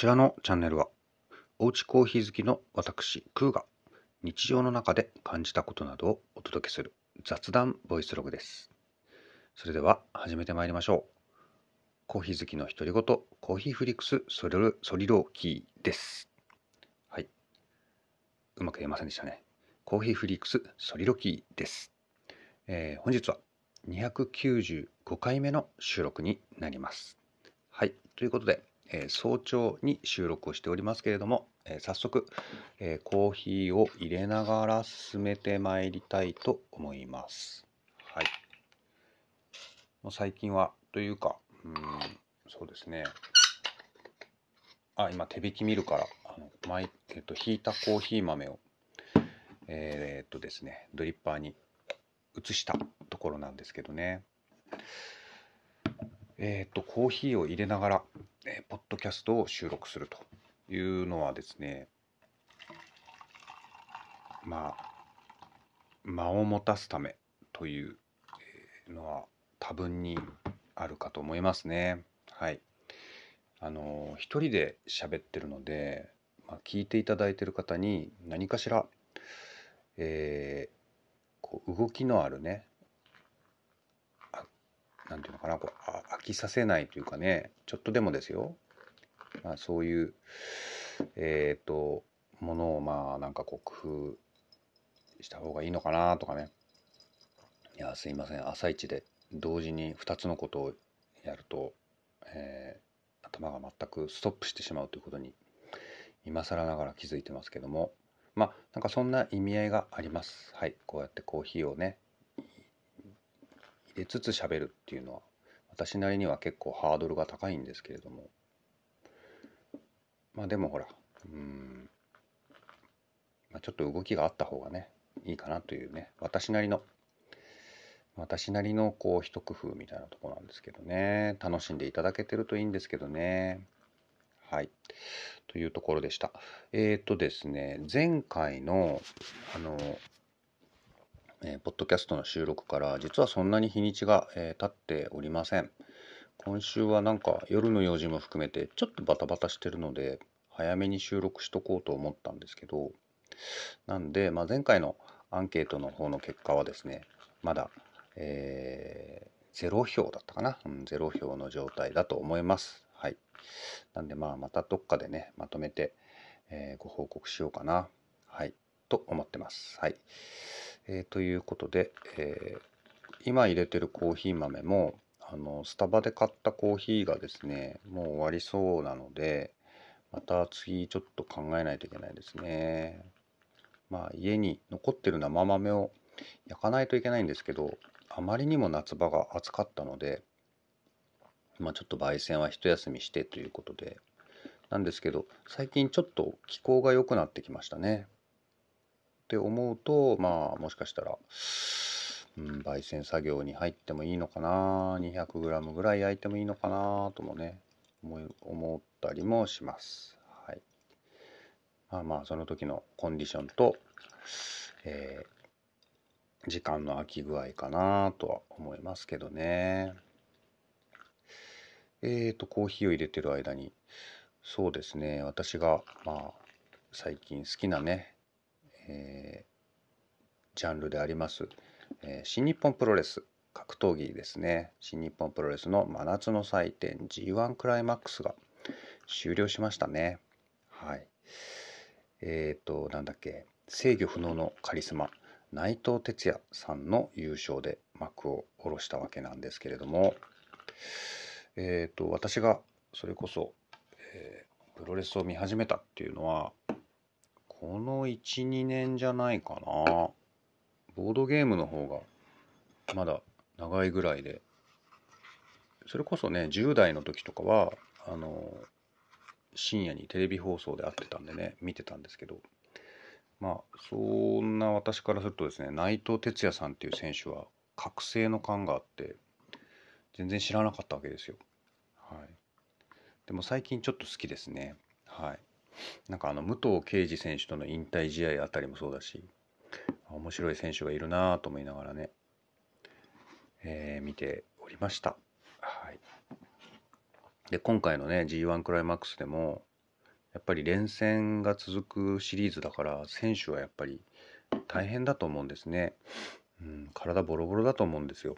こちらのチャンネルは、おうちコーヒー好きの私、クーが日常の中で感じたことなどをお届けする雑談ボイスログです。それでは始めてまいりましょう。コーヒー好きの独り言、コーヒーフリックスソリロソリローキーです。はい。うまく言えませんでしたね。コーヒーフリックスソリロキーです。えー本日は295回目の収録になります。はい。ということで、えー早朝に収録をしておりますけれども、えー早速、えーコーヒーを入れながら進めてまいりたいと思います。はい。もう最近は、というか、うん、そうですね。あ、今手引き見るから、あの、えっと、ひいたコーヒー豆を、えーっとですね、ドリッパーに移したところなんですけどね。えーっと、コーヒーを入れながら、えーポッドキャストを収録するというのはですね、まあ、間を持たすためというのは多分にあるかと思いますね。はい。あの、一人で喋ってるので、まあ、聞いていただいてる方に何かしら、えーこう動きのあるね、あなんていうのかな、こう飽きさせないというかね、ちょっとでもですよ、まあ、そういう、えっ、と、ものをまあなんかこう工夫した方がいいのかなとかね。いや、すいません。朝一で同時に2つのことをやると、えー頭が全くストップしてしまうということに今更ながら気づいてますけども、まあなんかそんな意味合いがあります。はい。こうやってコーヒーをね、入れつつ喋るっていうのは私なりには結構ハードルが高いんですけれども、まあでもほら、うん、まあ、ちょっと動きがあった方がね、いいかなというね、私なりの、私なりのこう一工夫みたいなとこなんですけどね、楽しんでいただけてるといいんですけどね。はい。というところでした。えっ、とですね、前回の、あの、えーポッドキャストの収録から、実はそんなに日にちが、えー経っておりません。今週はなんか夜の用事も含めてちょっとバタバタしてるので早めに収録しとこうと思ったんですけどなんで、まあ、前回のアンケートの方の結果はですねまだ、えー、0票だったかな、うん、0票の状態だと思います。はい。なんでまあまたどっかでねまとめて、えーご報告しようかな。はい。と思ってます。はい、えーということで、えー今入れてるコーヒー豆もあのスタバで買ったコーヒーがですねもう終わりそうなのでまた次ちょっと考えないといけないですね。まあ家に残ってる生豆を焼かないといけないんですけどあまりにも夏場が暑かったのでまあちょっと焙煎は一休みしてということでなんですけど最近ちょっと気候が良くなってきましたね。って思うとまあもしかしたらうん、焙煎作業に入ってもいいのかな 200g ぐらい焼いてもいいのかなともね思ったりもします。はい。まあまあその時のコンディションと、えー時間の空き具合かなとは思いますけどね。えーとコーヒーを入れてる間にそうですね私がまあ最近好きなね、えージャンルでありますえー新日本プロレス格闘技ですね。新日本プロレスの真夏の祭典 G1 クライマックスが終了しましたね。はい。えっ、となんだっけ制御不能のカリスマ内藤哲也さんの優勝で幕を下ろしたわけなんですけれどもえっ、と私がそれこそ、えープロレスを見始めたっていうのはこの12年じゃないかな。ボードゲームの方がまだ長いぐらいで。それこそね10代の時とかはあの深夜にテレビ放送で会ってたんでね見てたんですけど。まあそんな私からするとですね内藤哲也さんっていう選手は覚醒の感があって全然知らなかったわけですよ。はい。でも最近ちょっと好きですね。はい。なんかあの武藤敬司選手との引退試合あたりもそうだし面白い選手がいるなぁと思いながらね、えー見ておりました。はい。で、今回のね、G1 クライマックスでも、やっぱり連戦が続くシリーズだから選手はやっぱり大変だと思うんですね。うん、体ボロボロだと思うんですよ。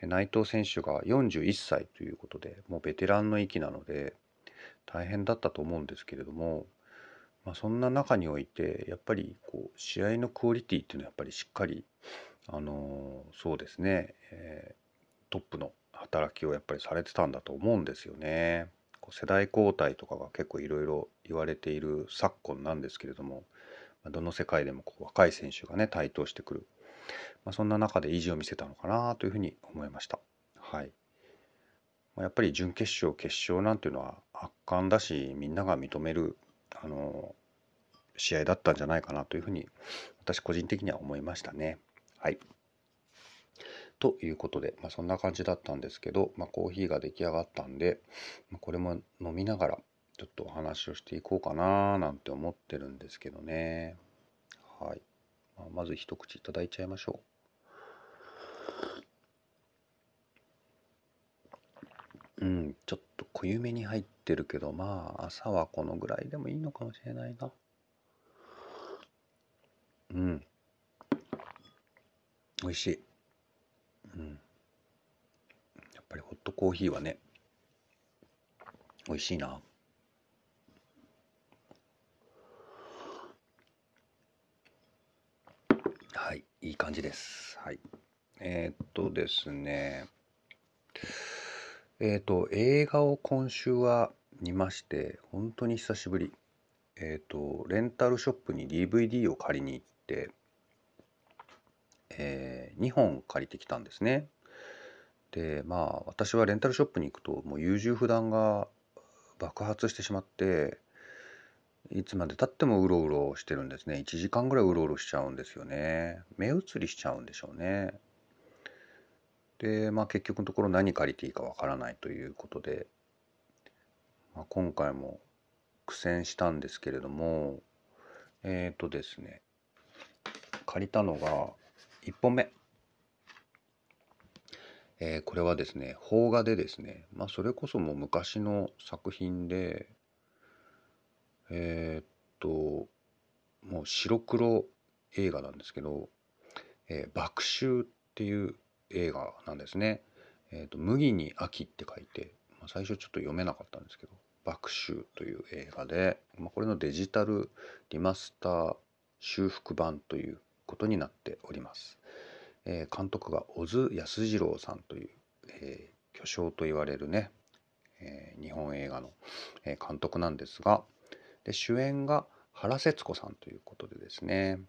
で内藤選手が41歳ということでもうベテランの域なので大変だったと思うんですけれども、まあ、そんな中においてやっぱりこう試合のクオリティっていうのはやっぱりしっかり、あの、そうですね、えー、トップの働きをやっぱりされてたんだと思うんですよね。こう世代交代とかが結構いろいろ言われている昨今なんですけれどもどの世界でもこう若い選手がね台頭してくるまあ、そんな中で意地を見せたのかなというふうに思いました。はい。やっぱり準決勝、決勝なんていうのは圧巻だし、みんなが認める、あの、試合だったんじゃないかなというふうに、私個人的には思いましたね。はい。ということで、まあ、そんな感じだったんですけど、まあ、コーヒーが出来上がったんで、ま、これも飲みながらちょっとお話をしていこうかななんて思ってるんですけどね。はい。まず一口いただいちゃいましょう。うん、ちょっと濃ゆめに入ってるけど、まあ、朝はこのぐらいでもいいのかもしれないな。うん。美味しい。うん。やっぱりホットコーヒーはね、美味しいな。はい、いい感じです。はい。えー、っとですね。えー、と、映画を今週は見まして、本当に久しぶり。えっと、レンタルショップに DVD を借りに行って、えー、2本借りてきたんですね。で、まあ、私はレンタルショップに行くと、もう優柔不断が爆発してしまって、いつまでたってもうろうろしてるんですね。1時間ぐらいうろうろしちゃうんですよね。目移りしちゃうんでしょうね。で、まあ結局のところ何借りていいかわからないということで、まあ、今回も苦戦したんですけれども、えっ、ー、とですね、借りたのが1本目。えー、これはですね、邦画でですね、まあそれこそもう昔の作品で、えー、っと、もう白黒映画なんですけど、えー、爆秋っていう映画なんですね。えー、っと、麦に秋って書いて、まあ、最初ちょっと読めなかったんですけど、爆秋という映画で、まあ、これのデジタルリマスター修復版ということになっております。えー、監督が小津安二郎さんという、えー、巨匠と言われるね、えー、日本映画の、え監督なんですが、で主演が原節子さんということでですね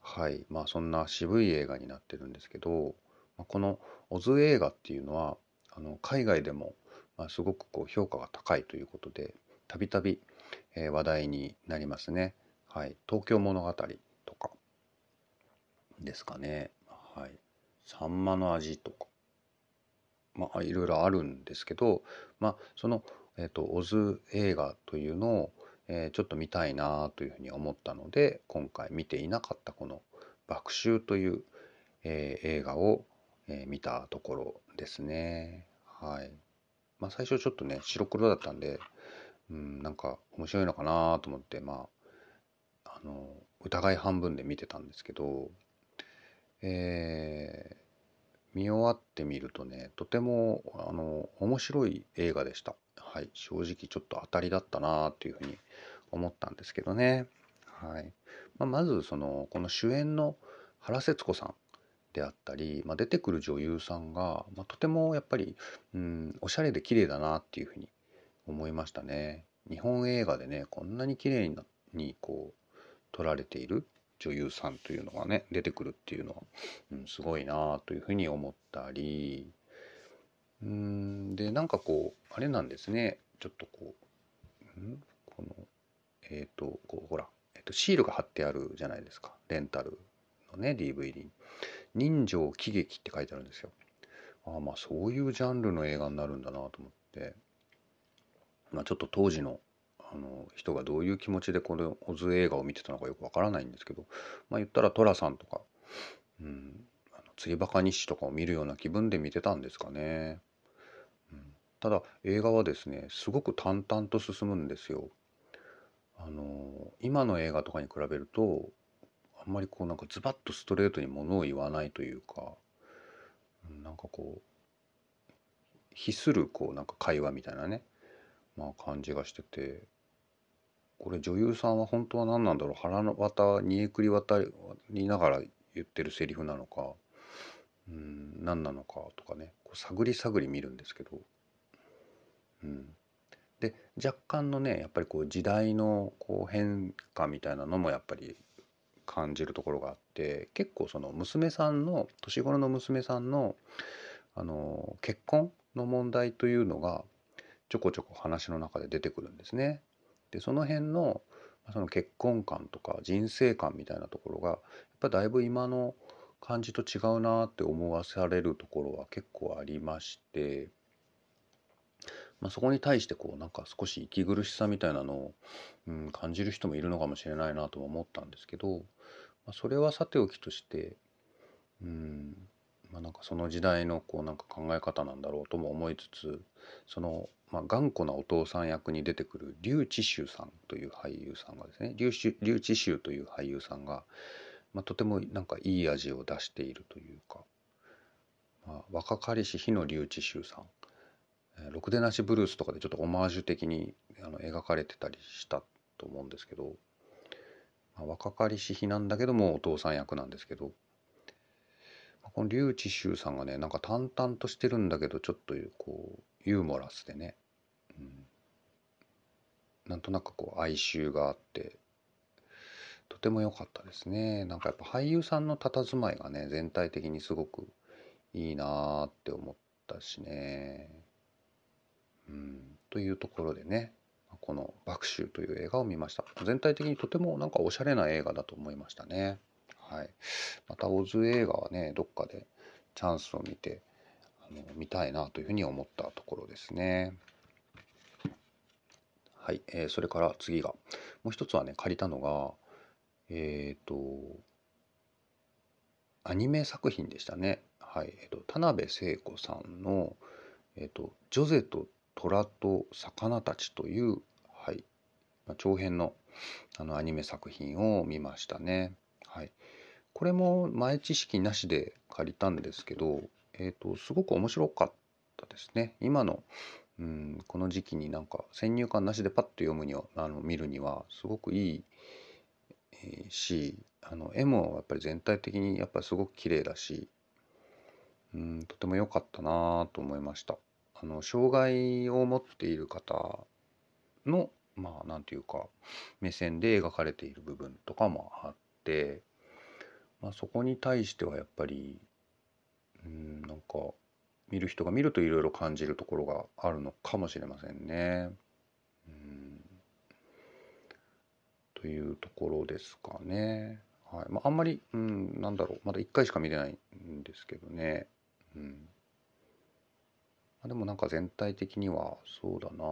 はいまあそんな渋い映画になってるんですけどこのオズ映画っていうのはあの海外でも、まあ、すごくこう評価が高いということでたびたび話題になりますね。はい、東京物語とかですかね。はい、サンマの味とかまあいろいろあるんですけど、まあそのえっ、ー、とオズ映画というのをえー、ちょっと見たいなというふうに思ったので今回見ていなかったこの「爆臭」という、えー、映画を、えー、見たところですね。はいまあ、最初ちょっとね白黒だったんで、うん、なんか面白いのかなと思ってまああの疑い半分で見てたんですけど、えー、見終わってみるとねとてもあの面白い映画でした。はい、正直ちょっと当たりだったなっていうふうに思ったんですけどね。はいまあ、まずそのこの主演の原節子さんであったり、まあ、出てくる女優さんが、まあ、とてもやっぱり、うん、おしゃれで綺麗だなっていうふうに思いましたね。日本映画でねこんなに綺麗ににこう撮られている女優さんというのがね出てくるっていうのは、うん、すごいなというふうに思ったりうんでなんかこうあれなんですね。ちょっとこうんこのえっ、ー、とこうほら、えーと、シールが貼ってあるじゃないですか。レンタル。のね DVD 人情喜劇って書いてあるんですよああまあそういうジャンルの映画になるんだなと思ってまあちょっと当時のあの人がどういう気持ちでこのオズ映画を見てたのかよくわからないんですけどまあ言ったら寅さんとか、うん、あの釣りバカ日誌とかを見るような気分で見てたんですかね。うんただ映画はですねすごく淡々と進むんですよ。あの今の映画とかに比べるとあんまりこうなんかズバッとストレートにものを言わないというかなんかこう比するこうなんか会話みたいなねまあ感じがしててこれ女優さんは本当は何なんだろう腹渡煮えくり渡りながら言ってるセリフなのかうん何なのかとかねこう探り探り見るんですけど、うん、で若干のねやっぱりこう時代のこう変化みたいなのもやっぱり感じるところがあって結構その娘さんの年頃の娘さんのあの結婚の問題というのがちょこちょこ話の中で出てくるんですね。でその辺のその結婚観とか人生観みたいなところがやっぱだいぶ今の感じと違うなって思わされるところは結構ありまして、まあ、そこに対してこうなんか少し息苦しさみたいなのを、うん、感じる人もいるのかもしれないなとも思ったんですけど、まあ、それはさておきとして、うんまあ、なんかその時代のこうなんか考え方なんだろうとも思いつつその、まあ、頑固なお父さん役に出てくる劉智秋さんという俳優さんがですね劉智秋という俳優さんがまあ、とてもなんかいい味を出しているというか、まあ、若かりし日の留置衆さん「ろくでなしブルース」とかでちょっとオマージュ的にあの描かれてたりしたと思うんですけど、まあ、若かりし日なんだけどもお父さん役なんですけど、まあ、この留置衆さんがねなんか淡々としてるんだけどちょっとこうユーモラスでね、うん、なんとなくこう哀愁があってとても良かったですね。なんかやっぱ俳優さんの佇まいがね、全体的にすごくいいなーって思ったしね。うん、というところでね、この「爆臭」という映画を見ました。全体的にとてもなんかおしゃれな映画だと思いましたね。はい。またオズ映画はね、どっかでチャンスを見て、あの見たいなというふうに思ったところですね。はい、えー、それから次がもう一つはね借りたのがえっ、ー、と、アニメ作品でしたね。はい。えっ、ー、と、田辺聖子さんの、えっ、ー、と、ジョゼと虎と魚たちという、はい。ま、長編のあのアニメ作品を見ましたね。はい。これも前知識なしで借りたんですけど、えっ、と、すごく面白かったですね。今の、うん、この時期になんか先入観なしでパッと読むには、あの見るには、すごくいいしあの絵もやっぱり全体的にやっぱりすごく綺麗だしうんとても良かったなと思いましたあの障害を持っている方のまあなんていうか目線で描かれている部分とかもあって、まあ、そこに対してはやっぱりうんなんか見る人が見るといろいろ感じるところがあるのかもしれませんね。うんというところですかね。はいまあ、あんまり、うん、なんだろうまだ1回しか見れないんですけどね。うんあ、でもなんか全体的にはそうだな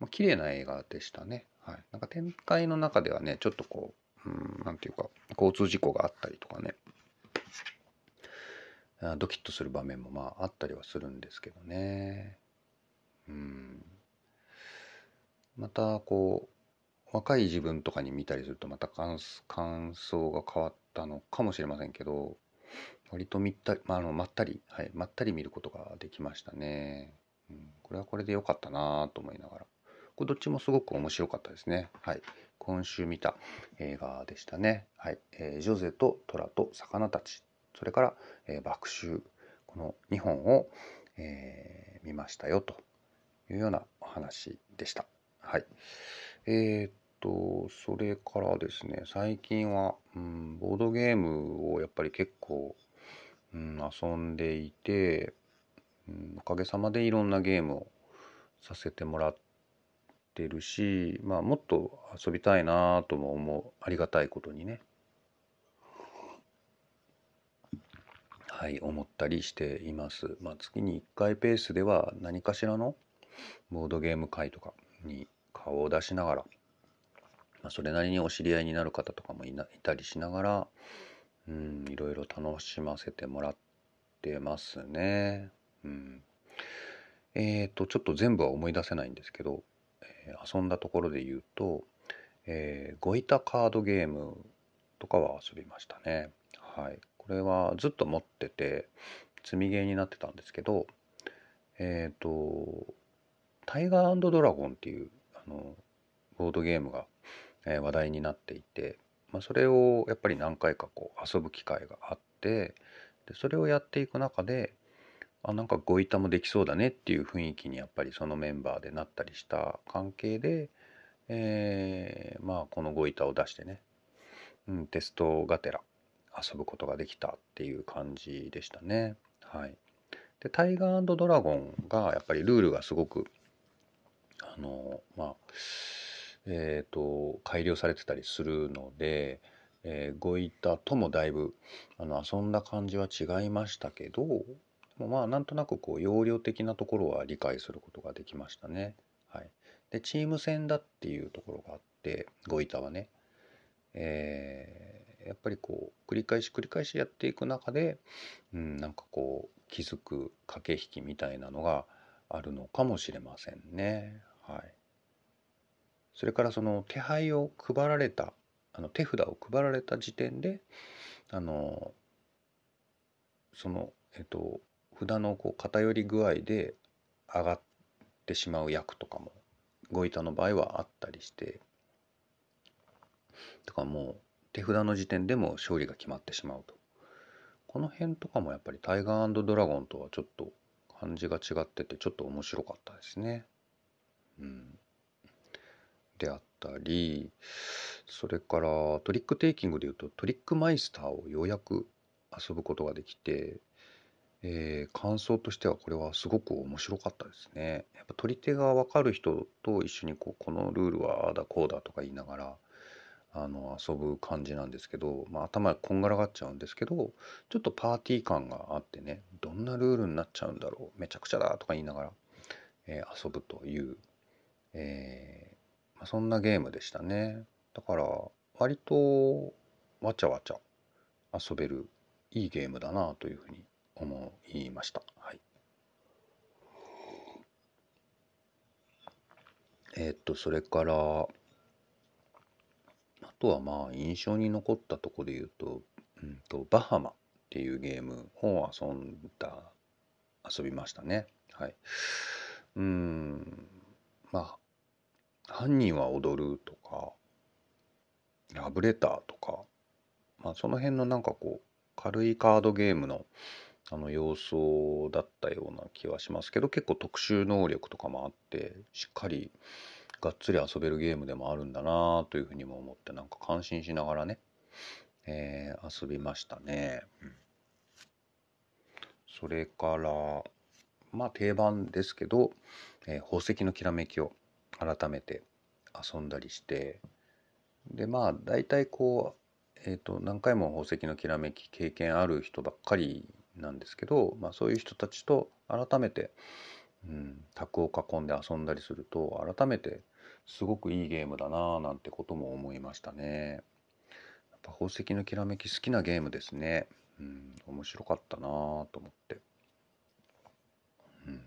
まあ、綺麗な映画でしたね。はい、なんか展開の中ではねちょっとこう、うん、なんていうか交通事故があったりとかねドキッとする場面もまああったりはするんですけどね。うん、またこう若い自分とかに見たりするとまた感想が変わったのかもしれませんけど割とみったり、まあ、あのまったり、はい、まったり見ることができましたね。うん、これはこれで良かったなと思いながら。これどっちもすごく面白かったですね。はい。今週見た映画でしたね。はい。えー、ジョゼと虎と魚たち。それから、えー、爆臭。この2本を、えー、見ましたよというようなお話でした。はい。えー、と、それからですね、最近は、うん、ボードゲームをやっぱり結構、うん、遊んでいて、うん、おかげさまでいろんなゲームをさせてもらってるし、まあ、もっと遊びたいなとも思う、ありがたいことにね。はい、思ったりしています。まあ、月に1回ペースでは何かしらのボードゲーム会とかに顔を出しながらまあ、それなりにお知り合いになる方とかもいないたりしながら、うん、いろいろ楽しませてもらってますね。うん、えっ、ー、と、ちょっと全部は思い出せないんですけど、えー遊んだところで言うと、えー、ゴイタカードゲームとかは遊びましたね。はい。これはずっと持ってて、積みゲーになってたんですけど、えっ、と、タイガードラゴンっていう、あの、ボードゲームが、えー話題になっていて、まあ、それをやっぱり何回かこう遊ぶ機会があって、でそれをやっていく中で、あなんかゴイタもできそうだねっていう雰囲気にやっぱりそのメンバーでなったりした関係で、えーまあこのゴイタを出してね、うん、テストがてら遊ぶことができたっていう感じでしたね。はい。で、タイガードラゴンがやっぱりルールがすごくあのまあえっ、と改良されてたりするので、えー、ゴイタともだいぶあの遊んだ感じは違いましたけどまあなんとなくこう要領的なところは理解することができましたね。はい、でチーム戦だっていうところがあってゴイタはね、えーやっぱりこう繰り返し繰り返しやっていく中で、うん、なんかこう気づく駆け引きみたいなのがあるのかもしれませんね。はい、それからその手配を配られたあの手札を配られた時点であのそのえっと札のこう偏り具合で上がってしまう役とかもゴイタの場合はあったりしてとかもう手札の時点でも勝利が決まってしまうとこの辺とかもやっぱりタイガードラゴンとはちょっと感じが違っててちょっと面白かったですね。うん、であったりそれからトリックテイキングでいうとトリックマイスターをようやく遊ぶことができて、えー感想としてはこれはすごく面白かったですね。やっぱ取り手が分かる人と一緒にこうこのルールはああだこうだとか言いながらあの遊ぶ感じなんですけど、まあ、頭がこんがらがっちゃうんですけどちょっとパーティー感があってねどんなルールになっちゃうんだろうめちゃくちゃだとか言いながら、えー遊ぶという、えー、そんなゲームでしたね。だから割とわちゃわちゃ遊べるいいゲームだなというふうに思いました。はい。えーっとそれからあとはまあ印象に残ったところで言うと,、うん、とバハマっていうゲームを遊んだ遊びましたね。はい。うん。まあ犯人は踊るとかラブレターとか、まあ、その辺のなんかこう軽いカードゲームのあの様相だったような気はしますけど結構特殊能力とかもあってしっかりがっつり遊べるゲームでもあるんだなというふうにも思ってなんか感心しながらね、えー遊びましたね。それからまあ定番ですけど、えー宝石のきらめきを改めて遊んだりしてでまあ大体こう、えー、と何回も宝石のきらめき経験ある人ばっかりなんですけど、まあ、そういう人たちと改めて、うん、卓を囲んで遊んだりすると改めてすごくいいゲームだなぁなんてことも思いましたね。やっぱ宝石のきらめき好きなゲームですね。うん、面白かったなぁと思って。うん、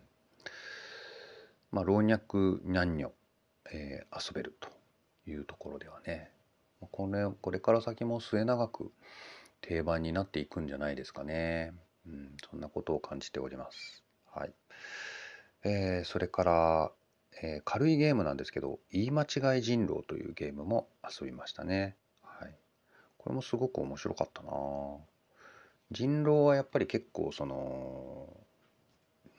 まあ老若男女、えー遊べるというところではねこれこれから先も末永く定番になっていくんじゃないですかね。うん、そんなことを感じております。はい。えーそれから、えー軽いゲームなんですけど、言い間違い人狼というゲームも遊びましたね。はい。これもすごく面白かったな人狼はやっぱり結構その、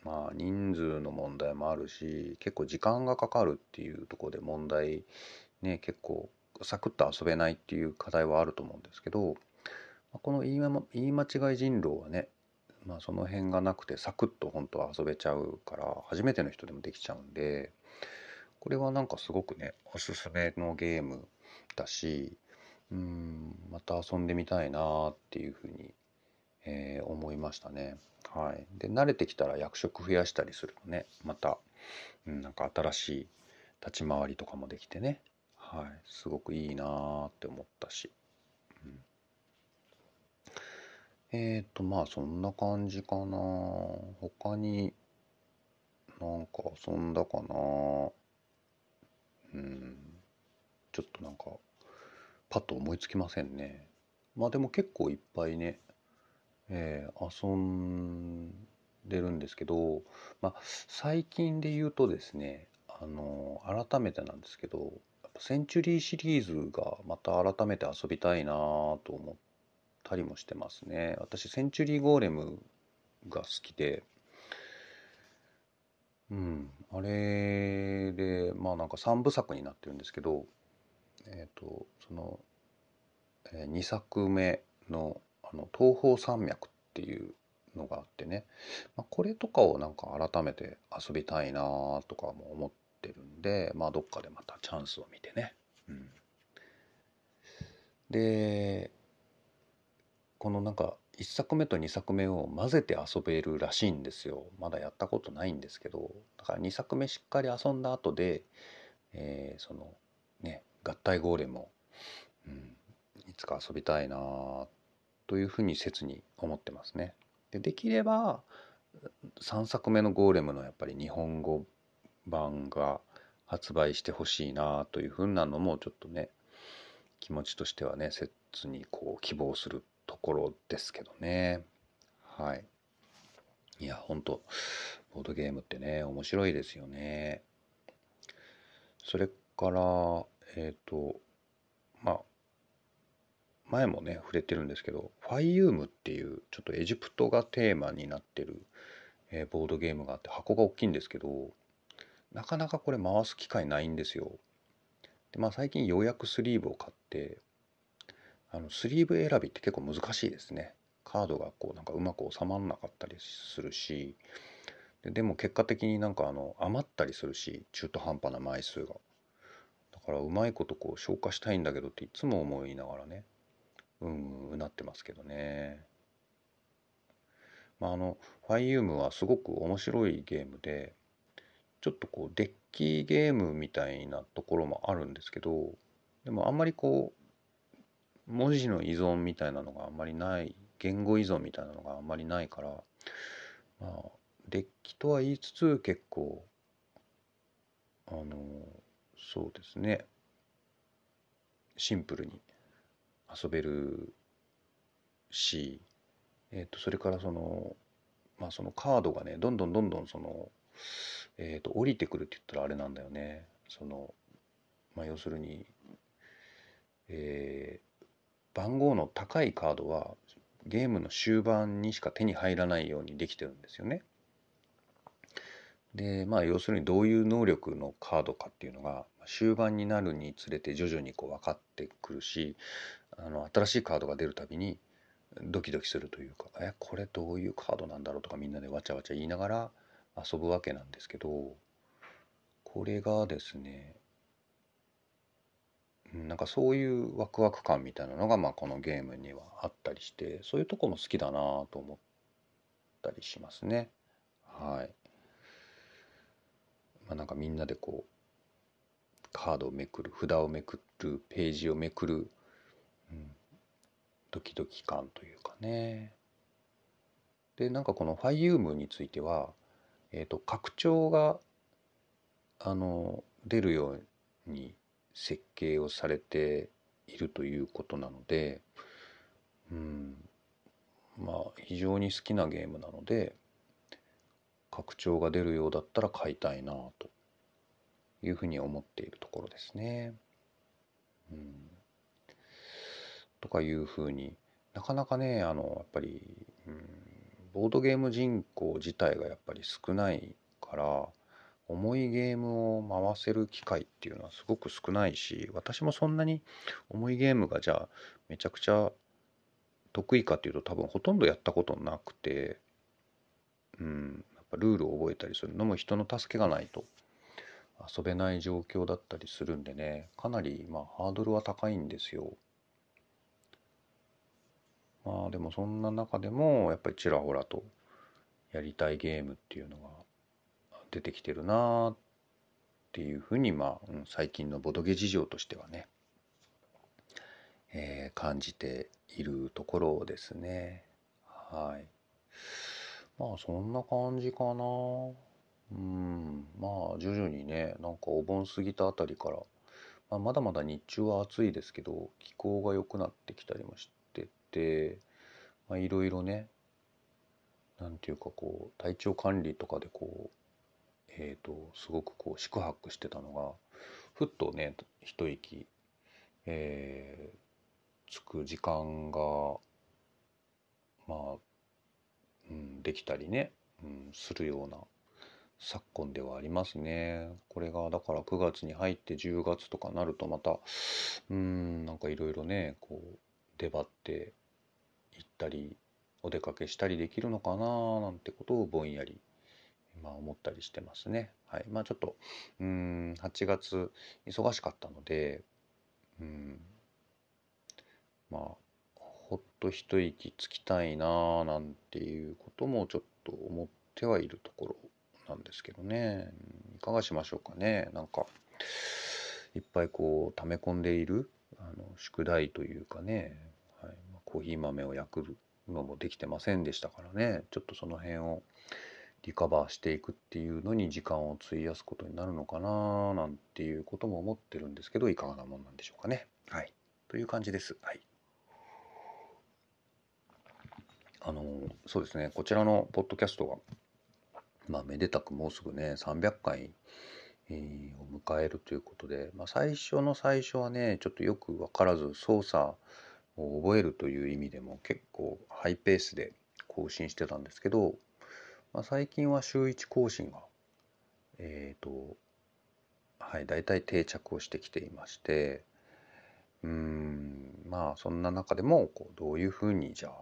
まあ人数の問題もあるし、結構時間がかかるっていうとこで問題ね、結構サクッと遊べないっていう課題はあると思うんですけど、この言いま言い間違い人狼はね、まあその辺がなくてサクッと本当は遊べちゃうから初めての人でもできちゃうんでこれはなんかすごくねおすすめのゲームだしうんまた遊んでみたいなっていうふうに、えー思いましたね。はい、で慣れてきたら役職増やしたりするとねまた、うん、なんか新しい立ち回りとかもできてね、はい、すごくいいなーって思ったし。えーと、まあそんな感じかな。他になんか遊んだかな。うんちょっとなんかパッと思いつきませんねまあでも結構いっぱいね、えー、遊んでるんですけど、まあ、最近で言うとですねあの改めてなんですけどセンチュリーシリーズがまた改めて遊びたいなと思ったりもしてますね。私センチュリーゴーレムが好きでうんあれでまあなんか3部作になってるんですけどえっ、ー、とその、えー、2作目のあの東方山脈っていうのがあってね、まあ、これとかをなんか改めて遊びたいなとかも思ってるんでまあどっかでまたチャンスを見てね、うん、でこのなんか1作目と2作目を混ぜて遊べるらしいんですよ。まだやったことないんですけど。だから2作目しっかり遊んだ後で、えー、そのね合体ゴーレムを、うん、いつか遊びたいなというふうに切に思ってますね。でできれば3作目のゴーレムのやっぱり日本語版が発売してほしいなというふうなのもちょっとね気持ちとしてはね切にこう希望するところですけどね。はい。いやほんとボードゲームってね面白いですよね。それからえっ、ー、とまあ前もね触れてるんですけどファイユームっていうちょっとエジプトがテーマになってる、え、ボードゲームがあって箱が大きいんですけどなかなかこれ回す機会ないんですよ。でまあ最近ようやくスリーブを買ってあのスリーブ選びって結構難しいですね。カードがこうなんかうまく収まらなかったりするしででも結果的になんかあの余ったりするし中途半端な枚数が。だからうまいことこう消化したいんだけどっていつも思いながらねうんなってますけどね。まあ、あのファイユームはすごく面白いゲームでちょっとこうデッキゲームみたいなところもあるんですけどでもあんまりこう文字の依存みたいなのがあんまりない言語依存みたいなのがあんまりないからまあデッキとは言いつつ結構あのそうですねシンプルに遊べるし、えー、とそれからそのまあそのカードがねどんどんどんどんその、えー、と降りてくるって言ったらあれなんだよねその、まあ、要するに、えー、番号の高いカードはゲームの終盤にしか手に入らないようにできてるんですよね。でまあ要するにどういう能力のカードかっていうのが終盤になるにつれて徐々にこう分かってくるしあの新しいカードが出るたびにドキドキするというかえこれどういうカードなんだろうとかみんなでわちゃわちゃ言いながら遊ぶわけなんですけどこれがですねなんかそういうワクワク感みたいなのがまあこのゲームにはあったりしてそういうとこも好きだなと思ったりしますね。はい。まあ、なんかみんなでこうカードをめくる札をめくるページをめくるうん、ドキドキ感というかね。でなんかこのファイユームについては、えーと、拡張があの出るように設計をされているということなので、うん、まあ非常に好きなゲームなので拡張が出るようだったら買いたいなと。いうふうに思っているところですね。うんとかいうふうになかなかねあのやっぱり、うん、ボードゲーム人口自体がやっぱり少ないから重いゲームを回せる機会っていうのはすごく少ないし私もそんなに重いゲームがじゃあめちゃくちゃ得意かっていうと多分ほとんどやったことなくてうんやっぱルールを覚えたりするのも人の助けがないと遊べない状況だったりするんでねかなりまあハードルは高いんですよ。まあでもそんな中でもやっぱりちらほらとやりたいゲームっていうのが出てきてるなっていうふうにまあ、うん、最近のボドゲ事情としてはね、えー、感じているところですね。はい。まあそんな感じかな。うん、まあ徐々にね、なんかお盆過ぎたあたりからまあ、まだまだ日中は暑いですけど気候が良くなってきたりもしててまあいろいろねなんていうかこう体調管理とかでこうえっ、とすごくこう宿泊してたのがふっとね一息えー、つく時間がまあ、うん、できたりね、うん、するような昨今ではありますね。これがだから9月に入って10月とかなるとまたうんなんかいろいろねこう出張って行ったりお出かけしたりできるのかななんてことをぼんやりまあ思ったりしてますね。はい、まあちょっとうん8月忙しかったのでうんまあほっと一息つきたいななんていうこともちょっと思ってはいるところんですけどね。いかがしましょうかね。なんかいっぱいこう溜め込んでいるあの宿題というかね、はい、コーヒー豆を焼くのもできてませんでしたからね。ちょっとその辺をリカバーしていくっていうのに時間を費やすことになるのかななんていうことも思ってるんですけどいかがなもんなんでしょうかね。はい、という感じです。はい、あのそうですね。こちらのポッドキャストがまあ、めでたくもうすぐね300回、を迎えるということで、まあ、最初の最初はねちょっとよく分からず操作を覚えるという意味でも結構ハイペースで更新してたんですけど、まあ、最近は週1更新がえっ、ー、とはい大体定着をしてきていましてうんまあそんな中でもこうどういうふうにじゃあ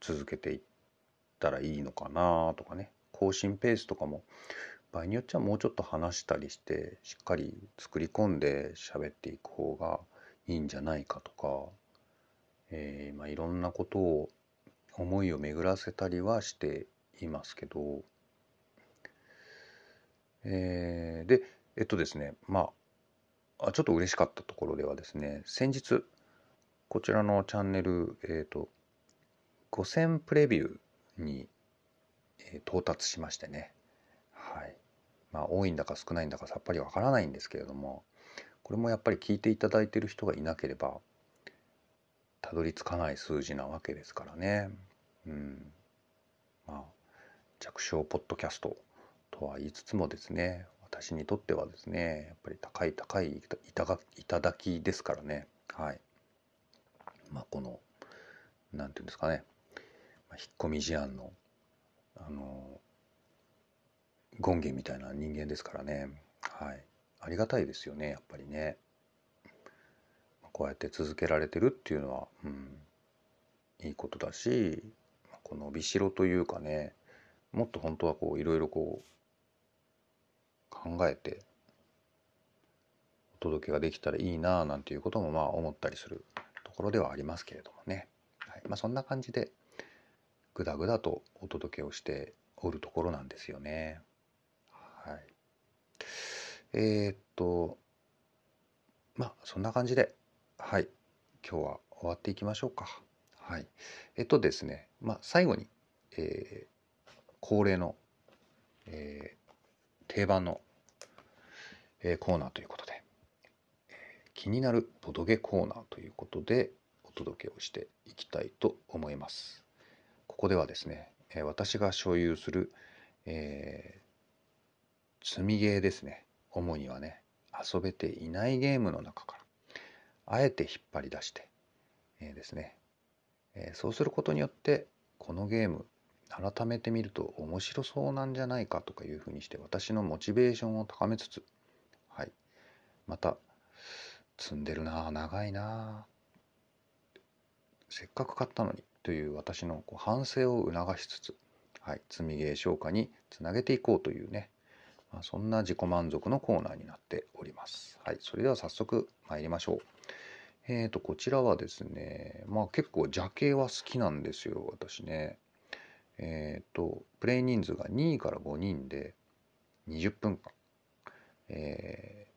続けていったらいいのかなとかね。更新ペースとかも。場合によっちゃもうちょっと話したりしてしっかり作り込んで喋っていく方がいいんじゃないかとか、えーまあ、いろんなことを思いを巡らせたりはしていますけど、えー、でえっとですねまあちょっと嬉しかったところではですね先日こちらのチャンネル、えっ、ー、と5000プレビューに、え到達しましてね。はい。まあ多いんだか少ないんだかさっぱりわからないんですけれどもこれもやっぱり聞いていただいてる人がいなければたどり着かない数字なわけですからね。うん。まあ弱小ポッドキャストとは言いつつもですね私にとってはですねやっぱり高い高いいただきですからね。はい。まあこの何て言うんですかね。引っ込み思案のあの権限みたいな人間ですからね。はい。ありがたいですよねやっぱりね。こうやって続けられてるっていうのは、うん、いいことだしこの伸びしろというかねもっと本当はこういろいろこう考えてお届けができたらいいななんていうこともまあ思ったりするところではありますけれどもね、はい。まあ、そんな感じでぐだぐだとお届けをしておるところなんですよね。はい。えー、っと、まあそんな感じで、はい、今日は終わっていきましょうか。はい。えっとですね、まあ最後に、えー、恒例の、えー、定番の、えー、コーナーということで、え、気になるボドゲコーナーということでお届けをしていきたいと思います。ここではですね、え私が所有する、えー、積みゲーですね。主にはね、遊べていないゲームの中から、あえて引っ張り出して、えー、ですね、えー、そうすることによって、このゲーム、改めて見ると面白そうなんじゃないかとかいうふうにして私のモチベーションを高めつつ、はい、また積んでるな長いなせっかく買ったのにという私のこう反省を促しつつ、はい、積みゲー消化につなげていこうというね、まあ、そんな自己満足のコーナーになっております。はい、それでは早速参りましょう。えーと、こちらはですね、まあ結構邪形は好きなんですよ、私ね。えーと、プレイ人数が2位から5人で20分間、え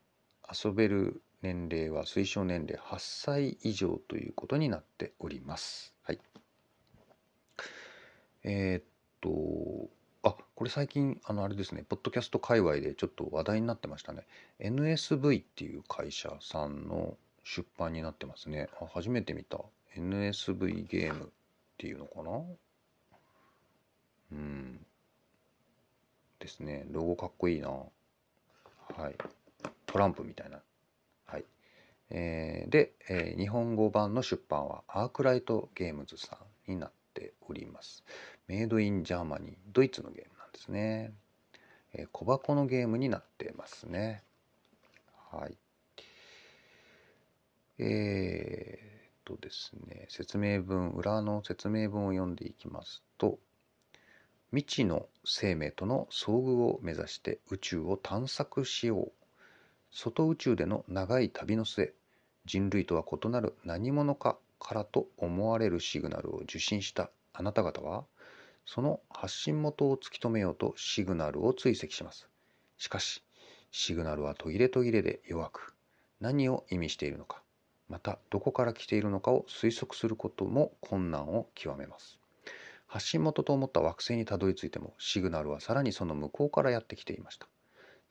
ー、遊べる年齢は推奨年齢8歳以上ということになっております。はい。えー、っと、あこれ最近あのあれですねポッドキャスト界隈でちょっと話題になってましたね。NSV っていう会社さんの出版になってますね。あ初めて見た。NSV ゲームっていうのかな？うん。ですね。ロゴかっこいいな。はい。トランプみたいな。えー、で、えー、日本語版の出版はアークライトゲームズさんになっております。メイドインジャーマニードイツのゲームなんですね、えー、小箱のゲームになってますね。はい。えー、とですね説明文裏の説明文を読んでいきますと未知の生命との遭遇を目指して宇宙を探索しよう。外宇宙での長い旅の末人類とは異なる何者かからと思われるシグナルを受信したあなた方はその発信元を突き止めようとシグナルを追跡します。しかしシグナルは途切れ途切れで弱く何を意味しているのかまたどこから来ているのかを推測することも困難を極めます。発信元と思った惑星にたどり着いてもシグナルはさらにその向こうからやってきていました。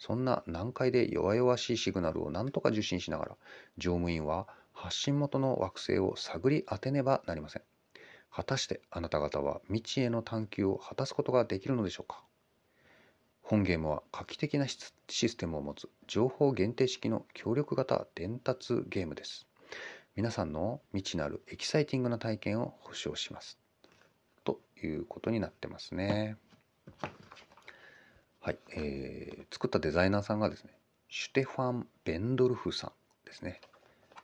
そんな難解で弱々しいシグナルを何とか受信しながら乗務員は発信元の惑星を探り当てねばなりません。果たしてあなた方は未知への探求を果たすことができるのでしょうか？本ゲームは画期的なシステムを持つ情報限定式の協力型伝達ゲームです。皆さんの未知なるエキサイティングな体験を保証します。ということになってますね。はい、えー、作ったデザイナーさんがですね、シュテファン・ベンドルフさんですね。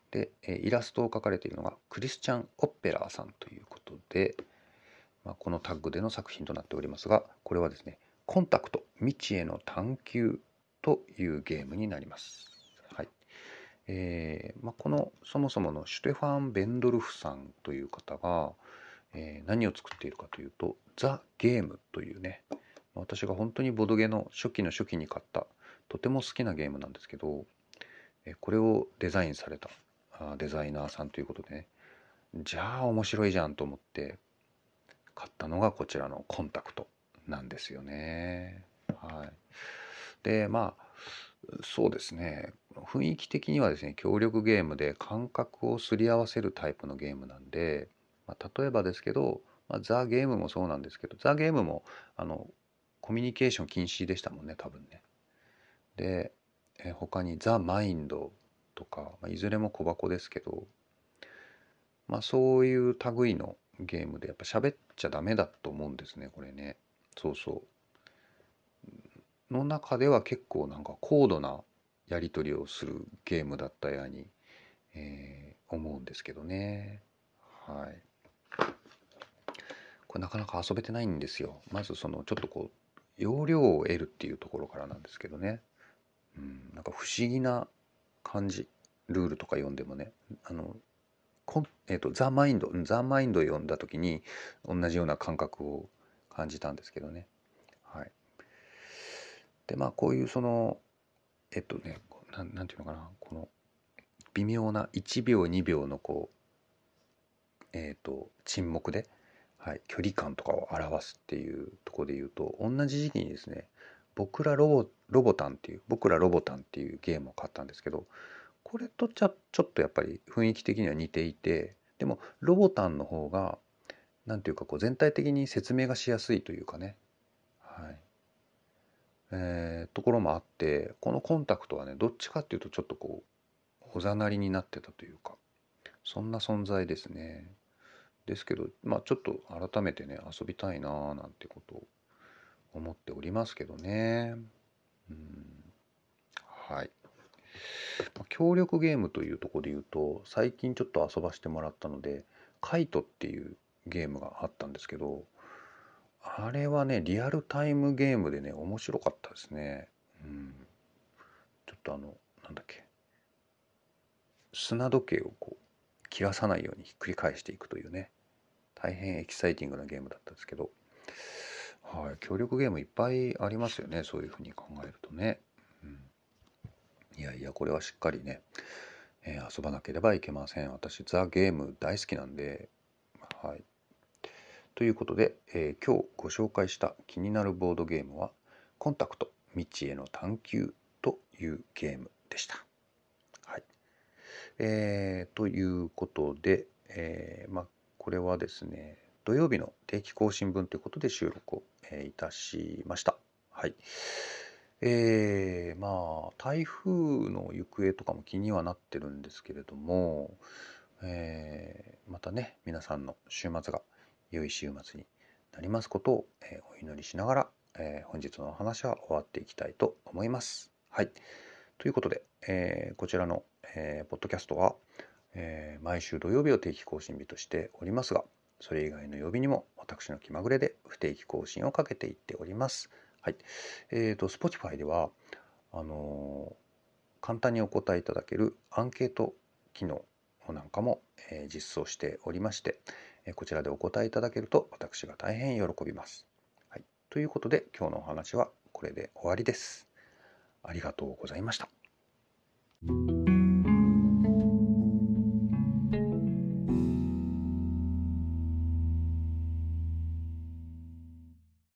で、えイラストを描かれているのがクリスチャン・オッペラーさんということで、まあ、このタッグでの作品となっておりますが、これはですね、コンタクト未知への探求というゲームになります。はいえーまあ、このそもそものシュテファン・ベンドルフさんという方が、えー、何を作っているかというと「ザ・ゲーム」というね私が本当にボドゲの初期の初期に買ったとても好きなゲームなんですけど、これをデザインされたデザイナーさんということでねじゃあ面白いじゃんと思って買ったのがこちらのコンタクトなんですよね。はい、でまあそうですね雰囲気的にはですね協力ゲームで感覚をすり合わせるタイプのゲームなんでまあ、例えばですけど、まあ、ザ・ゲームもそうなんですけどザ・ゲームもあのコミュニケーション禁止でしたもんね多分ね。で、え他にザ・マインドとか、まあ、いずれも小箱ですけど、まあ、そういう類のゲームでやっぱ喋っちゃダメだと思うんですねこれね。そうそう。の中では結構なんか高度なやり取りをするゲームだったように、えー、思うんですけどね。はい。これなかなか遊べてないんですよ。まずそのちょっとこう容量を得るっていうところからなんですけどね。うん、なんか不思議な感じ。ルールとか読んでもね。あのコンえーと、ザ・マインドザ・マインド読んだ時に同じような感覚を感じたんですけどね。はい、でまあこういうそのえっとねななんていうのかなこの微妙な1秒2秒のこうえっ、ー、と沈黙ではい、距離感とかを表すっていうとこで言うと同じ時期にですね僕らロボロボタンっていう僕らロボタンっていうゲームを買ったんですけどこれとちゃちょっとやっぱり雰囲気的には似ていてでもロボタンの方が何ていうかこう全体的に説明がしやすいというかねはいえー、ところもあってこのコンタクトはねどっちかっていうとちょっとこうおざなりになってたというかそんな存在ですね。ですけど、まあ、ちょっと改めてね遊びたいなーなんてことを思っておりますけどね。うんはい。まあ、協力ゲームというとこで言うと最近ちょっと遊ばしてもらったのでカイトっていうゲームがあったんですけどあれはねリアルタイムゲームでね面白かったですね。うん、ちょっとあのなんだっけ砂時計をこう切らさないようにひっくり返していくというね大変エキサイティングなゲームだったんですけど、はい、協力ゲームいっぱいありますよねそういうふうに考えるとね、うん、いやいやこれはしっかりね、えー、遊ばなければいけません。私ザ・ゲーム大好きなんで。はい。ということで、えー今日ご紹介した気になるボードゲームは「コンタクト未知への探求」というゲームでした。はい。えーということで、えーまあ、これはですね土曜日の定期更新分ということで収録を、えーいたしました。はいえーまあ台風の行方とかも気にはなってるんですけれども、えーまたね皆さんの週末が良い週末になりますことを、えーお祈りしながら、えー本日のお話は終わっていきたいと思います。はい。ということで、えーこちらの、えーポッドキャストは、えー毎週土曜日を定期更新日としておりますが、それ以外の曜日にも私の気まぐれで不定期更新をかけていっております。はい。えっ、と、Spotify では、あのー簡単にお答えいただけるアンケート機能なんかも、えー実装しておりまして、えこちらでお答えいただけると私が大変喜びます。はい、ということで今日のお話はこれで終わりです。ありがとうございました。